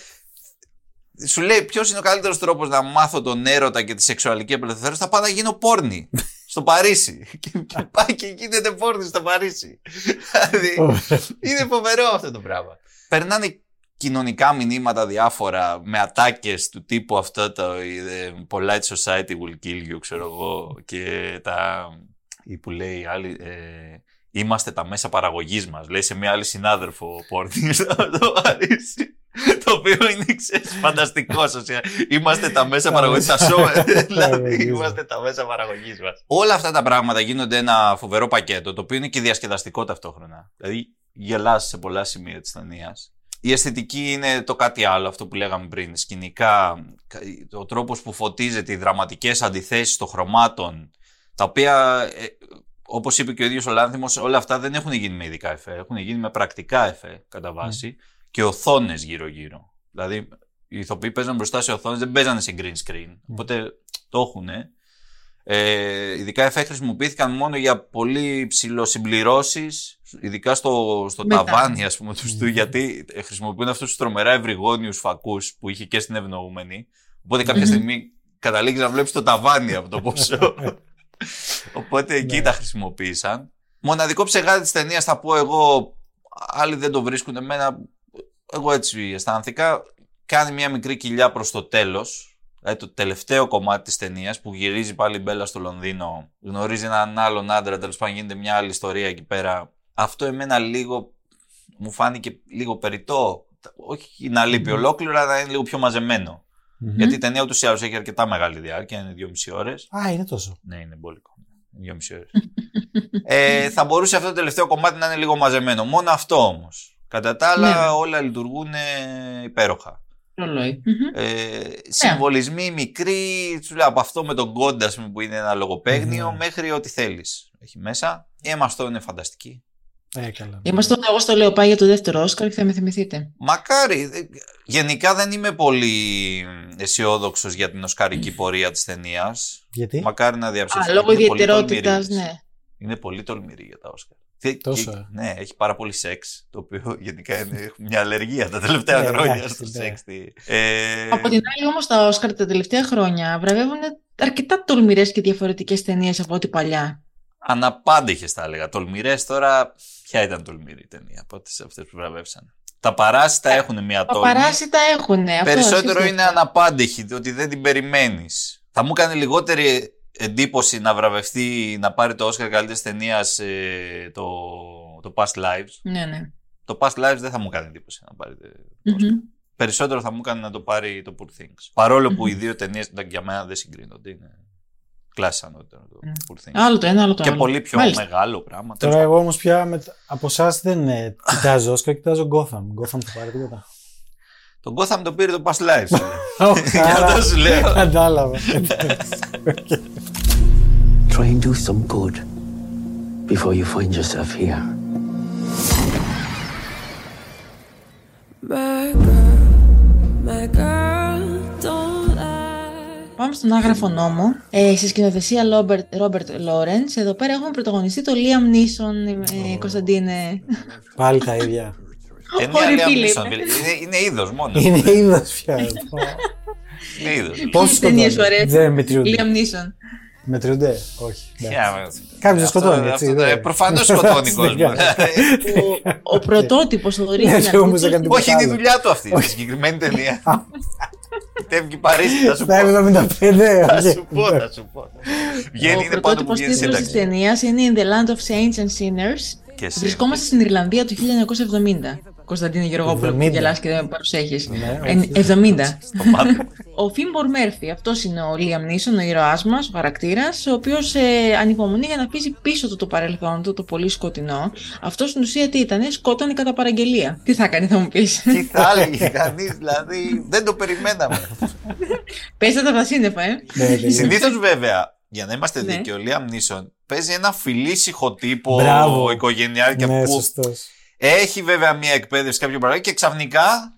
Σου λέει ποιος είναι ο καλύτερος τρόπος να μάθω τον έρωτα και τη σεξουαλική απελευθέρωση. Θα πάω να γίνω πόρνη στο Παρίσι. και και πάει και γίνεται πόρνη στο Παρίσι. δηλαδή είναι φοβερό αυτό το πράγμα. Περνάνε κοινωνικά μηνύματα διάφορα με ατάκες του τύπου αυτό το ε, polite society will kill you ξέρω εγώ και τα ή που λέει άλλη ε, είμαστε τα μέσα παραγωγής μας λέει σε μια άλλη συνάδελφο πόρνη στο το Παρίσι το οποίο είναι ξέρεις, φανταστικός σωσία. Είμαστε τα μέσα Τα παραγωγής. μέσα τα σώμα δηλαδή παραγωγής είμαστε τα μέσα παραγωγής μας. Όλα αυτά τα πράγματα γίνονται ένα φοβερό πακέτο το οποίο είναι και διασκεδαστικό ταυτόχρονα. Δηλαδή γελάς σε πολλά σημεία της ταινίας. Η αισθητική είναι το κάτι άλλο, αυτό που λέγαμε πριν. Σκηνικά, ο τρόπος που φωτίζεται, οι δραματικές αντιθέσεις των χρωμάτων, τα οποία, ε, όπως είπε και ο ίδιος ο Λάνθιμος, όλα αυτά δεν έχουν γίνει με ειδικά εφέ, έχουν γίνει με πρακτικά εφέ κατά βάση και οθόνες γύρω-γύρω. Δηλαδή, οι ηθοποιοί παίζαν μπροστά σε οθόνες, δεν παίζανε σε green screen, οπότε το έχουν. Ε, ειδικά εφέ χρησιμοποιήθηκαν μόνο για πολύ ψηλοσυμπληρώσεις, ειδικά στο, στο Μετά. ταβάνι, ας πούμε, τους στου, γιατί ε, χρησιμοποιούν αυτούς τους τρομερά ευρυγόνιους φακούς που είχε και στην ευνοούμενη. Οπότε κάποια Μμμ. στιγμή καταλήγεις να βλέπεις το ταβάνι από το ποσό. Οπότε εκεί Ναι. τα χρησιμοποίησαν. Μοναδικό ψεγάδι της ταινίας θα πω εγώ, άλλοι δεν το βρίσκουν εμένα, εγώ έτσι αισθάνθηκα. Κάνει μια μικρή κοιλιά προς το τέλος. Δηλαδή το τελευταίο κομμάτι της ταινίας που γυρίζει πάλι η Μπέλα στο Λονδίνο, γνωρίζει έναν άλλον άντρα, τέλος πάντων γίνεται μια άλλη ιστορία εκεί πέρα. Αυτό εμένα λίγο μου φάνηκε λίγο περιττό. Όχι να λείπει ολόκληρο, αλλά να είναι λίγο πιο μαζεμένο. Μμμ. Γιατί η ταινία ούτως ή άλλως έχει αρκετά μεγάλη διάρκεια, είναι 2,5 ώρες. Α, είναι τόσο. Ναι, είναι μπόλικο. 2,5 ώρες. ε, θα μπορούσε αυτό το τελευταίο κομμάτι να είναι λίγο μαζεμένο. Μόνο αυτό όμως. Κατά τα άλλα, Ναι. όλα λειτουργούν ε, υπέροχα. Ρολόι. Μμμ. Ε, συμβολισμοί μικροί, σου λέω από αυτό με τον κόντα ας πούμε, που είναι ένα λογοπαίγνιο, Ναι. μέχρι ό,τι θέλεις. Έχει μέσα. Η Emma Stone είναι φανταστική. Ε, καλά. Είμαστε εγώ στο λέω πάει για το δεύτερο Όσκαρ και θα με θυμηθείτε. Μακάρι. ε, Γενικά δεν είμαι πολύ αισιόδοξος για την οσκαρική πορεία της ταινίας. Γιατί; Μακάρι να διαψευστεί. Α, λόγω Είναι πολύ ιδιαιτερότητας, τολμηρή. ναι. Είναι πολύ τολμηρή για τα Όσκαρ. Και- Τόσο, και- ε. ναι, έχει πάρα πολύ σεξ. Το οποίο γενικά είναι έχουμε μια αλλεργία τα τελευταία Ναι, χρόνια εντάξει, στο ναι. σεξ. τι. Ε, Από την άλλη όμως τα Όσκαρ τα τελευταία χρόνια βραβεύουν αρκετά τολμηρές και διαφορετικές ταινίες από ό,τι παλιά. Αναπάντεχες θα έλεγα. Τολμηρές τώρα. Ποια ήταν τολμηρή η ταινία από αυτές που βραβεύσαν. Τα παράσιτα έχουν μια Τα τόλμη. παράσιτα έχουν. Περισσότερο είναι αναπάντεχη, ότι δεν την περιμένεις. Θα μου κάνει λιγότερη εντύπωση να βραβευτεί, να πάρει το Oscar καλύτερης ταινίας το, το Past Lives. Ναι, ναι. Το Past Lives δεν θα μου κάνει εντύπωση να πάρει το Μμμ. Oscar. περισσότερο θα μου έκανε να το πάρει το Poor Things. Παρόλο που οι δύο ταινίες για μένα δεν συγκρίνονται. Είναι κλάση ανώτερο το Poor Things. Άλλο το ένα, άλλο το Και άλλο. πολύ πιο Μάλιστα. μεγάλο πράγμα. Τώρα Τέλος εγώ όμως πια με, από εσάς δεν ε, κοιτάζω Όσκαρ, κοιτάζω Gotham. Gotham θα πάρει τίποτα. Το Gotham το πήρε το Past Lives. Για αυτό σου λέω. Κατάλαβα. Try and do some good before you find yourself here. My girl, my girl, don't lie. Πάμε στον άγραφο νόμο. Ε, στη σκηνοθεσία Ρόμπερτ Λόρεντ. Εδώ πέρα έχουμε πρωταγωνιστεί το Liam Neeson, ε, Κωνσταντίνε. Πάλι τα ίδια. Ταινία Ωραία, Liam φίλε. Neeson, φίλε. Είναι, είναι είδος μόνος. Είναι είδος πια. Είναι είδος. Πόσοι ταινίες σου σκοτώνουν. αρέσουν; Δεν μετριούνται. Liam Neeson. Μετριούνται. Όχι. εντάξει. Κάποιος Αυτό- σκοτώνει, έτσι, αυτό- δεν- ε, Προφανώς σκοτώνει κόσμο. Δεν Ο, ο πρωτότυπος θεωρείται Ναι, να και όμως έκανε τίποτα Όχι, είναι η άλλο. δουλειά του αυτή. Στη συγκεκριμένη ταινία. Τεύγει Παρίσι, θα σου πω. Στα 75. Θα όχι. σου πω, θα σου πω. Βγαίνει, Ο είναι πάνω που πρωτότυπος βγαίνει τίτλος της σύνταξη. ταινίας είναι In the Land of Saints and Sinners. Και εσύ. Βρισκόμαστε στην Ιρλανδία του 1970. Κωνσταντίνο Γεωργόπουλο που 70. γελάς και δεν με παρουσέχεις. Ναι, Ε, όχι. 70. Στο μάτι. Ο Φίμπορ Μέρφυ, αυτός είναι ο Λίαμ Νίσον, ο ήρωάς μας, ο χαρακτήρας, ο οποίος ε, ανυπομονεί για να αφήσει πίσω του το παρελθόν του, το πολύ σκοτεινό. Αυτό στην ουσία τι ήταν, σκότωνε κατά παραγγελία. Τι θα κάνει, θα μου πεις; Τι θα έλεγε κανείς, δηλαδή δεν το περιμέναμε. Πέστε τα από τα σύννεφα, ε. Ναι, ναι, ναι. Συνήθως βέβαια, για να είμαστε Ναι. δίκαιοι, ο Λίαμ Νίσον παίζει ένα φιλήσυχο τύπο Μπράβο. οικογενειάρχη Ναι, που σωστός. έχει βέβαια μια εκπαίδευση κάποιο πράγμα και ξαφνικά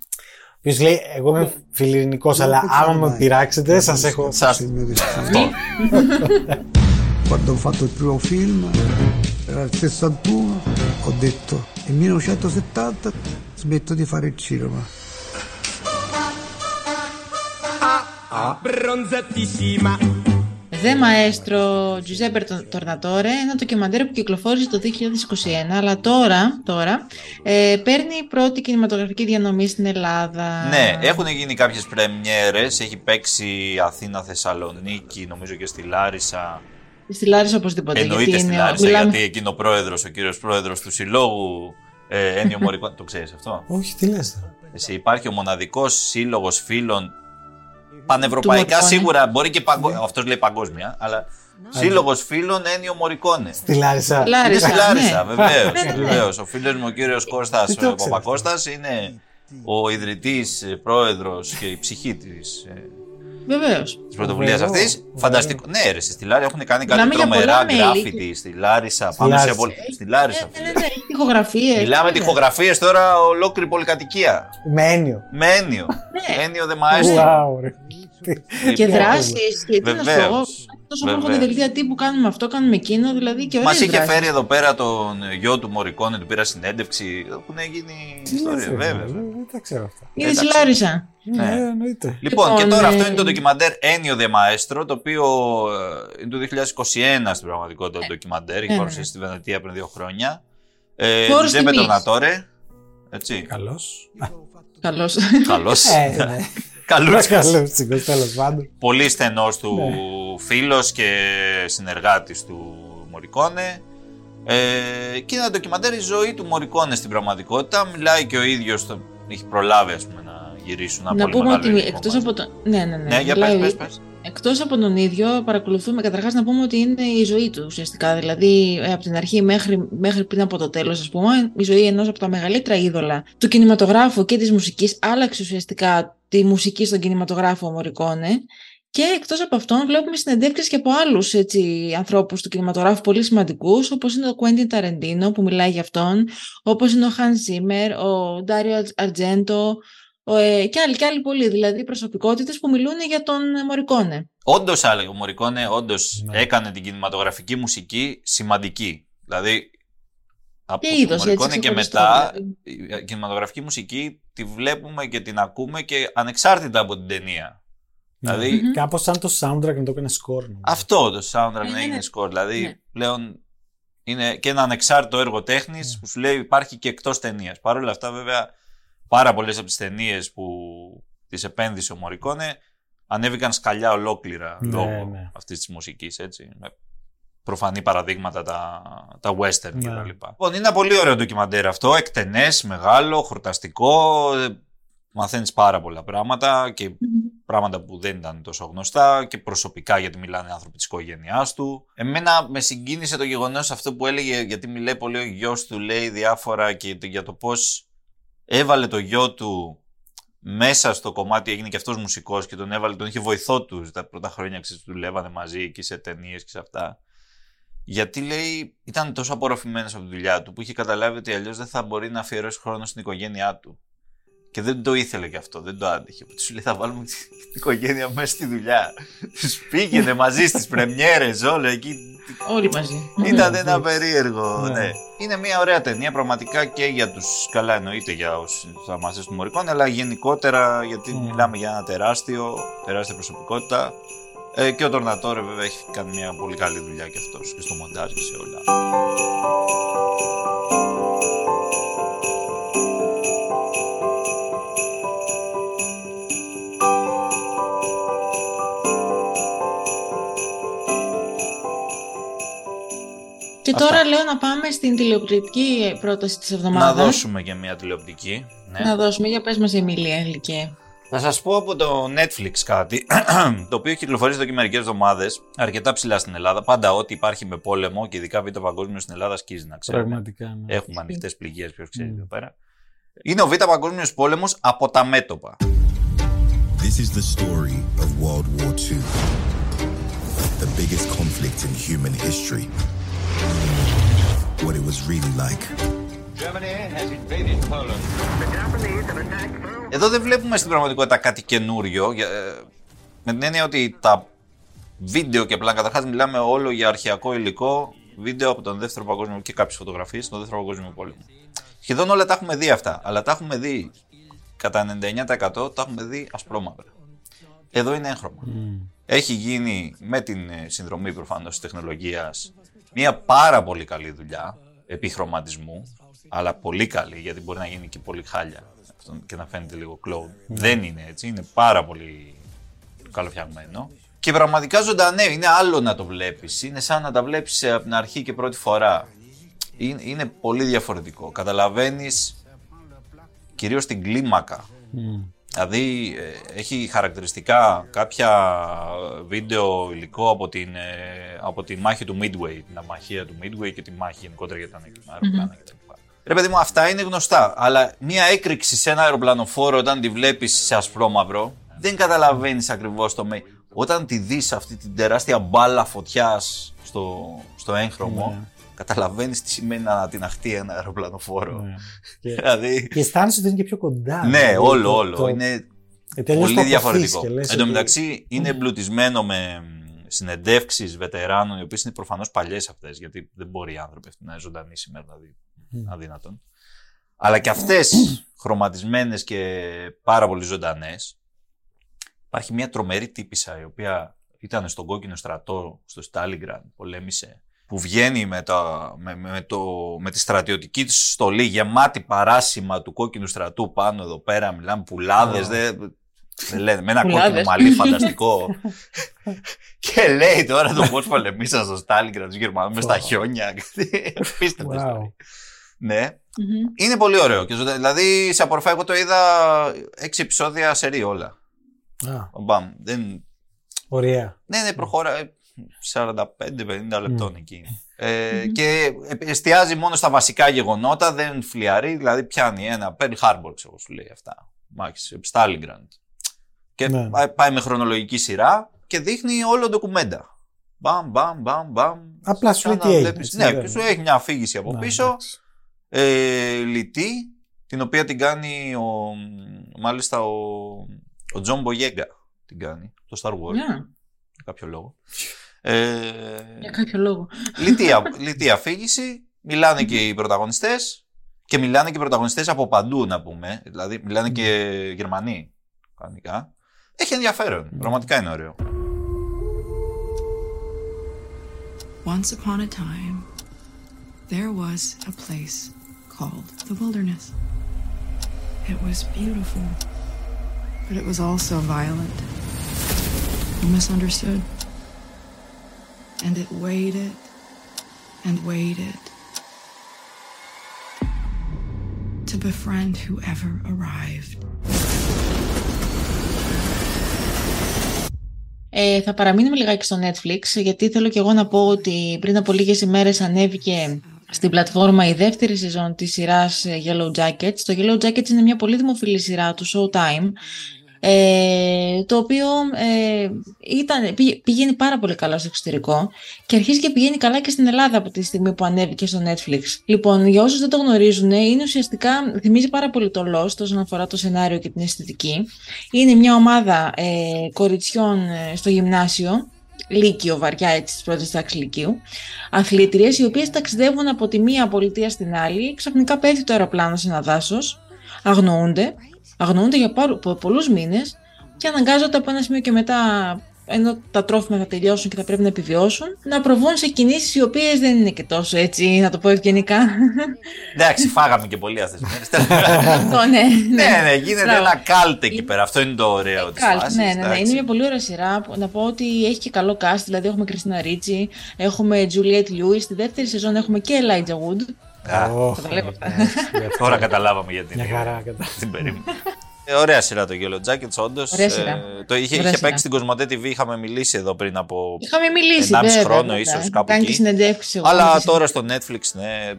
Ποιος λέει, εγώ είμαι φιλιρινικός, αλλά άμα με πειράξετε, σας έχω... σας... Il mio destino. Αυτό. Quando ho fatto il primo film, era il 61, ho detto nel 1970 smetto di fare il cinema. Δε Μαέστρο Τζουζέμπερ Τορνατόρε, ένα ντοκιμαντέρ που κυκλοφόρησε το 2021, αλλά τώρα, τώρα ε, παίρνει πρώτη κινηματογραφική διανομή στην Ελλάδα. Ναι, έχουν γίνει κάποιες πρεμιέρες, έχει παίξει Αθήνα, Θεσσαλονίκη, νομίζω και στη Λάρισα. Στη Λάρισα οπωσδήποτε. Εννοείται γιατί στη είναι- Λάρισα, μιλάμε- γιατί εκείνο ο πρόεδρος, ο κύριος πρόεδρος του Συλλόγου ε, Ένιο Μωρικών, το ξέρεις αυτό; Όχι, τι λες τώρα. Εσύ, υπάρχει ο μοναδικός σύλλογος φίλων πανευρωπαϊκά Μωρικόνε. σίγουρα, μπορεί και παγκόσμια, αυτός λέει παγκόσμια, αλλά σύλλογος φίλων Ένιο Μωρικόνε. Στη Λάρισα. Λάρισα. Είναι στη Λάρισα, ναι. βεβαίως. Ναι, ναι, ναι. Βεβαίως. Ο φίλος μου, ο κύριος Κώστας Τι το ξέρεις Παπακώστας, είναι ο ιδρυτής, πρόεδρος και η ψυχή της Βεβαίως. της πρωτοβουλίας Ωραίο, αυτής. ωραίο. Φανταστικό. Ναι, ρε, στη Λάρισα έχουν κάνει κάτι Μιλάμε για τρομερά πολλά μέλη. γκράφιτι στη Λάρισα. Πάνω σε Λάρισα. πολύ. Στη Λάρισα. Ναι, ναι, ναι, έχει τυχογραφίες. Μιλάμε τυχογραφίες τώρα ολόκληρη πολυκατοικία. Με έννοιο. Με έννοιο. Ναι. Έννοιο δε μαέστρο. Wow, ρε. Και Λοιπόν, δράσεις. Και τι να σου πω, εγώ. Βεβαίως. Τόσο που έρχονται Βεβαίως. δελτία τύπου κάνουμε αυτό, κάνουμε εκείνο, δηλαδή και Μας ωραίες είχε δράσεις. φέρει εδώ πέρα τον γιο του Μωρικόνε, του πήρα συνέντευξη. Έχουν γίνει Τι λες, ιστορία, ρε, βέβαια. Δεν τα ξέρω αυτά. Είναι στη Εντάξει. Λάρισα. Ναι, εννοείται. Λοιπόν, και Λοιπόν, τώρα ε, αυτό είναι το ντοκιμαντέρ Ένιο Δε Maestro, το οποίο ε, είναι το 2021 στην πραγματικότητα το ντοκιμαντέρ, έχει ναι, παρουσιαστεί στη Βενετία πριν δύο χρόνια. Ε, Φόρος Τζέμπε τιμής. Τορνατόρε. Έτσι. Καλός. Καλώ. Καλός. Ε, ναι. Καλούς. Καλός τσίκος, τέλος πάντων. Πολύ στενός του Ναι. φίλος και συνεργάτης του Μωρικόνε. Ε, και είναι ένα ντοκιμαντέρ η ζωή του Μωρικόνε στην πραγματικότητα. Μιλάει και ο ίδιος, το, έχει προλάβει ας πούμε, να γυρίσουν ένα Να πολύ πούμε μεγάλο ότι υλικό εκτός μαζί. από τον. Ναι, ναι, ναι. Ναι, για μιλάει πες, ο- πες, πες. Εκτός από τον ίδιο, παρακολουθούμε καταρχάς να πούμε ότι είναι η ζωή του ουσιαστικά. Δηλαδή, ε, από την αρχή μέχρι, μέχρι πριν από το τέλος, ας πούμε, η ζωή ενός από τα μεγαλύτερα είδωλα του κινηματογράφου και της μουσικής άλλαξε ουσιαστικά τη μουσική στον κινηματογράφο ο Μωρικόνε. Και εκτός από αυτόν βλέπουμε συνεντεύξεις και από άλλους έτσι, ανθρώπους του κινηματογράφου πολύ σημαντικούς, όπως είναι ο Quentin Tarantino που μιλάει για αυτόν, όπως είναι ο Hans Zimmer, ο Dario Argento, ο, ε, και άλλοι και άλλοι πολλοί, δηλαδή προσωπικότητες που μιλούν για τον ε, Μωρικόνε. Όντως, έλεγε ο Μωρικόνε, όντως Ναι. έκανε την κινηματογραφική μουσική σημαντική. Δηλαδή, από Και τον είδος, έτσι, Μωρικόνε και ξεχωριστό, μετά, δηλαδή. η κινηματογραφική μουσική τη βλέπουμε και την ακούμε και ανεξάρτητα από την ταινία. Δηλαδή, Μμμ. Κάπως σαν το soundtrack να το έκανε score. νομίζω. αυτό το soundtrack Ναι, να ναι, έγινε ναι. score. Δηλαδή, Ναι. πλέον είναι και ένα ανεξάρτητο έργο τέχνης που σου λέει υπάρχει και εκτός ταινίας. Παρ' όλα αυτά, βέβαια, πάρα πολλές από τις ταινίες που τις επένδυσε ο Μωρικόνε ανέβηκαν σκαλιά ολόκληρα Ναι, λόγω ναι. αυτής της μουσικής, έτσι. Με προφανή παραδείγματα τα, τα western Ναι. κλπ. Λοιπόν, είναι ένα πολύ ωραίο ντοκιμαντέρ αυτό, εκτενές, μεγάλο, χορταστικό, ε, μαθαίνεις πάρα πολλά πράγματα και πράγματα που δεν ήταν τόσο γνωστά και προσωπικά γιατί μιλάνε άνθρωποι της οικογένειάς του. Εμένα με συγκίνησε το γεγονός αυτό που έλεγε γιατί μιλάει πολύ ο γιος του, λέει διάφορα και το- για το πώς έβαλε το γιο του μέσα στο κομμάτι, έγινε και αυτός μουσικός και τον έβαλε, τον είχε βοηθό του τα πρώτα χρόνια, ξέρεις, που δουλεύανε μαζί και σε ταινίες και σε αυτά. Γιατί λέει, ήταν τόσο απορροφημένος από τη δουλειά του που είχε καταλάβει ότι αλλιώς δεν θα μπορεί να αφιερώσει χρόνο στην οικογένειά του. Και δεν το ήθελε και αυτό, δεν το άντυχε. Οπότε σου λέει θα βάλουμε την οικογένεια μέσα στη δουλειά. Τους πήγαινε μαζί στις πρεμιέρες, όλο εκεί. Όλοι μαζί. Ήταν ένα περίεργο. Ναι. Ναι. Είναι μια ωραία ταινία πραγματικά και για τους. Καλά, εννοείται για όσους θα μας του μορικών, αλλά γενικότερα γιατί μιλάμε για ένα τεράστιο, τεράστια προσωπικότητα. Ε, και ο Τορνατόρε βέβαια έχει κάνει μια πολύ καλή δουλειά και αυτός και στο μοντάζ και σε όλα. Και τώρα λέω να πάμε στην τηλεοπτική πρόταση της εβδομάδας. Να δώσουμε και μια τηλεοπτική. Ναι. Να δώσουμε. Για πες μας Εμίλια Γλυκέ. Θα σας πω από το Netflix κάτι, το οποίο κυκλοφορεί εδώ και μερικές εβδομάδες, αρκετά ψηλά στην Ελλάδα. Πάντα ό,τι υπάρχει με πόλεμο και ειδικά β' παγκόσμιο στην Ελλάδα σκίζει να ξέρουμε. Πραγματικά. Ναι. Έχουμε ανοιχτές πληγές, ποιος ξέρει εδώ πέρα. Είναι ο Β' Παγκόσμιος Πόλεμος από τα μέτωπα. This is the story of World War II, the biggest conflict in human history. What it was really like. Εδώ δεν βλέπουμε στην πραγματικότητα κάτι καινούριο. για- ε, Με την έννοια ότι τα βίντεο και απλά καταρχάς μιλάμε όλο για αρχαιακό υλικό, βίντεο από τον Δεύτερο Παγκόσμιο και κάποιες φωτογραφίες στον Δεύτερο Παγκόσμιο Πόλεμο. Σχεδόν όλα τα έχουμε δει αυτά, αλλά τα έχουμε δει κατά 99% τα έχουμε δει ασπρόμαυρα. Εδώ είναι έγχρωμα. Έχει γίνει με την ε, συνδρομή προφανώς της τεχνολογίας μια πάρα πολύ καλή δουλειά επιχρωματισμού, αλλά πολύ καλή γιατί μπορεί να γίνει και πολύ χάλια αυτό και να φαίνεται λίγο κλόουν. Δεν είναι έτσι, είναι πάρα πολύ καλοφτιαγμένο. Και πραγματικά ζωντανέ, είναι άλλο να το βλέπεις, είναι σαν να τα βλέπεις από την αρχή και πρώτη φορά. Είναι, είναι πολύ διαφορετικό. Καταλαβαίνεις κυρίως την κλίμακα Δηλαδή ε, έχει χαρακτηριστικά κάποια βίντεο υλικό από την, ε, από τη μάχη του Midway, την αμαχία του Midway και τη μάχη γενικότερα για τα αεροπλάνα κτλ. Ρε παιδί μου, αυτά είναι γνωστά. Αλλά μία έκρηξη σε ένα αεροπλανοφόρο όταν τη βλέπεις σε ασπρόμαυρο, δεν καταλαβαίνεις ακριβώς το με. Όταν τη δεις αυτή την τεράστια μπάλα φωτιάς στο, στο έγχρωμο, καταλαβαίνεις τι σημαίνει να την αχτεί ένα αεροπλανοφόρο. Και, δηλαδή. και αισθάνεσαι ότι είναι και πιο κοντά. Ναι, δηλαδή, όλο, το- όλο. το- είναι ε, τελείως πολύ το αποφύγεις διαφορετικό. και λες Εν τω ότι- μεταξύ είναι εμπλουτισμένο με συνεντεύξεις βετεράνων, οι οποίες είναι προφανώς παλιές αυτές, γιατί δεν μπορεί οι άνθρωποι αυτοί να είναι ζωντανοί σήμερα, δηλαδή αδύνατον. Αλλά και αυτές χρωματισμένες και πάρα πολύ ζωντανές. Υπάρχει μια τρομερή τύπησα η οποία ήταν στον κόκκινο στρατό στο Στάλιγκραντ, πολέμησε, που βγαίνει με, τα, με, με, το, με τη στρατιωτική της στολή γεμάτη παράσημα του κόκκινου στρατού πάνω εδώ πέρα, μιλάμε πουλάδες, δεν, δεν λένε, με ένα Πουλάδες. κόκκινο μαλλί φανταστικό. και λέει τώρα το πώς πολεμήσαν στο Στάλιγκραντ τους Γερμανούς μες στα χιόνια. Απίστευτη Wow. ιστορία. Ναι. Μμμ. Είναι πολύ ωραίο. Και ζωντανό. δηλαδή, σε απορροφά, εγώ το είδα έξι επεισόδια σε όλα. Α, Μπαμ. Δεν... ωραία. Ναι, ναι, προχώρα. Ε, 45-50 λεπτών εκεί. Ε, και εστιάζει μόνο στα βασικά γεγονότα, δεν φλιαρεί, δηλαδή πιάνει ένα Pearl Harbor, ξέρω, σου λέει αυτά. Μάχης, Stalingrad. Και Ναι. πάει, πάει με χρονολογική σειρά και δείχνει όλο ντοκουμέντα. Μπαμ, μπαμ, μπαμ, μπαμ. Απλά σου λέει Σαν τι να έγινε, βλέπεις- έτσι, Ναι, δεν- και σου έχει μια αφήγηση από Ναι, πίσω εντάξει. ε, λιτή, την οποία την κάνει ο, μάλιστα ο, ο Τζον Μπογιέγκα την κάνει, το Star Wars, Ναι, για κάποιο λόγο. Ε, για κάποιο λόγο. λιτή, α- λιτή αφήγηση, μιλάνε και οι πρωταγωνιστές και μιλάνε και οι πρωταγωνιστές από παντού να πούμε, δηλαδή μιλάνε και Γερμανοί κανονικά. Έχει ενδιαφέρον, πραγματικά είναι ωραίο. Once upon a time, there was a place called the wilderness. It was beautiful, but it was also violent and misunderstood; And it waited and ε, θα παραμείνουμε λιγάκι στο Netflix, γιατί θέλω και εγώ να πω ότι πριν από λίγες ημέρες ανέβηκε στην πλατφόρμα η δεύτερη σεζόν της σειράς ε, Yellow Jackets. Το Yellow Jackets είναι μια πολύ δημοφιλή σειρά του Showtime, ε, το οποίο ε, ήταν, πήγε- πηγαίνει πάρα πολύ καλά στο εξωτερικό και αρχίζει και πηγαίνει καλά και στην Ελλάδα από τη στιγμή που ανέβηκε στο Netflix. Λοιπόν, για όσους δεν το γνωρίζουν, είναι ουσιαστικά, θυμίζει πάρα πολύ το Lost όσον αφορά το σενάριο και την αισθητική. Είναι μια ομάδα ε, κοριτσιών ε, στο γυμνάσιο, Λύκειο, βαριά έτσι, της πρώτης τάξης Λυκείου, αθλήτριες, οι οποίες ταξιδεύουν από τη μία πολιτεία στην άλλη, ξαφνικά πέφτει το αεροπλάνο σε ένα δάσος, αγνοούνται, αγνοούνται για πάρου- πο- πολλούς μήνες και αναγκάζονται από ένα σημείο και μετά, ενώ τα τρόφιμα θα τελειώσουν και θα πρέπει να επιβιώσουν, να προβούν σε κινήσεις οι οποίες δεν είναι και τόσο έτσι, να το πω ευγενικά. Εντάξει, φάγαμε και πολύ αυτές τις μέρες. Αυτό, ναι. Ναι, ναι, γίνεται Μπράβο. ένα καλτ εκεί πέρα. Αυτό είναι το ωραίο της Καλτ, φάσης. ναι, ναι, ναι. Είναι μια πολύ ωραία σειρά. που- Να πω ότι έχει και καλό cast. Δηλαδή έχουμε Κριστίνα Ρίτσι, έχουμε Juliette Lewis. Στη δεύτερη σεζόν έχουμε και Elijah Wood. Ωχ, Θα τα λέμε αυτά. Τώρα καταλάβαμε γιατί. Μια χαρά κατά. Την περίμενα. Ε, ωραία σειρά το Yellow Jackets, όντως. Ωραία σειρά. το είχε, Ωραία είχε σειρά. παίξει στην Κοσμοτέ TV, είχαμε μιλήσει εδώ πριν από. Είχαμε μιλήσει. 1,5 βέβαια, χρόνο βέβαια. ίσως, Έχω κάπου Κάνει εκεί. και συνεντεύξει. εγώ Αλλά με τώρα στο Netflix, ναι.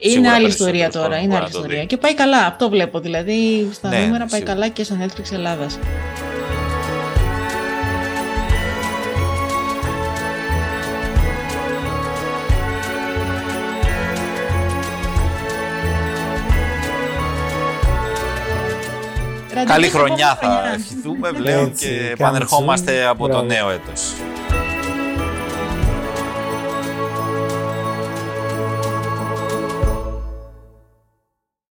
Είναι σίγουρα άλλη περισσότερο ιστορία τώρα. κόσμο Είναι μπορεί άλλη να το δει. ιστορία. Και πάει καλά. Αυτό βλέπω. Δηλαδή στα Ναι, νούμερα πάει σίγουρα. καλά και στο Netflix Ελλάδας. Καλή Ραντεβού χρονιά επόμενη θα χρονιά. ευχηθούμε πλέον Έτσι, και κάνουμε επανερχόμαστε zoom. από το Μπράβο. νέο έτος.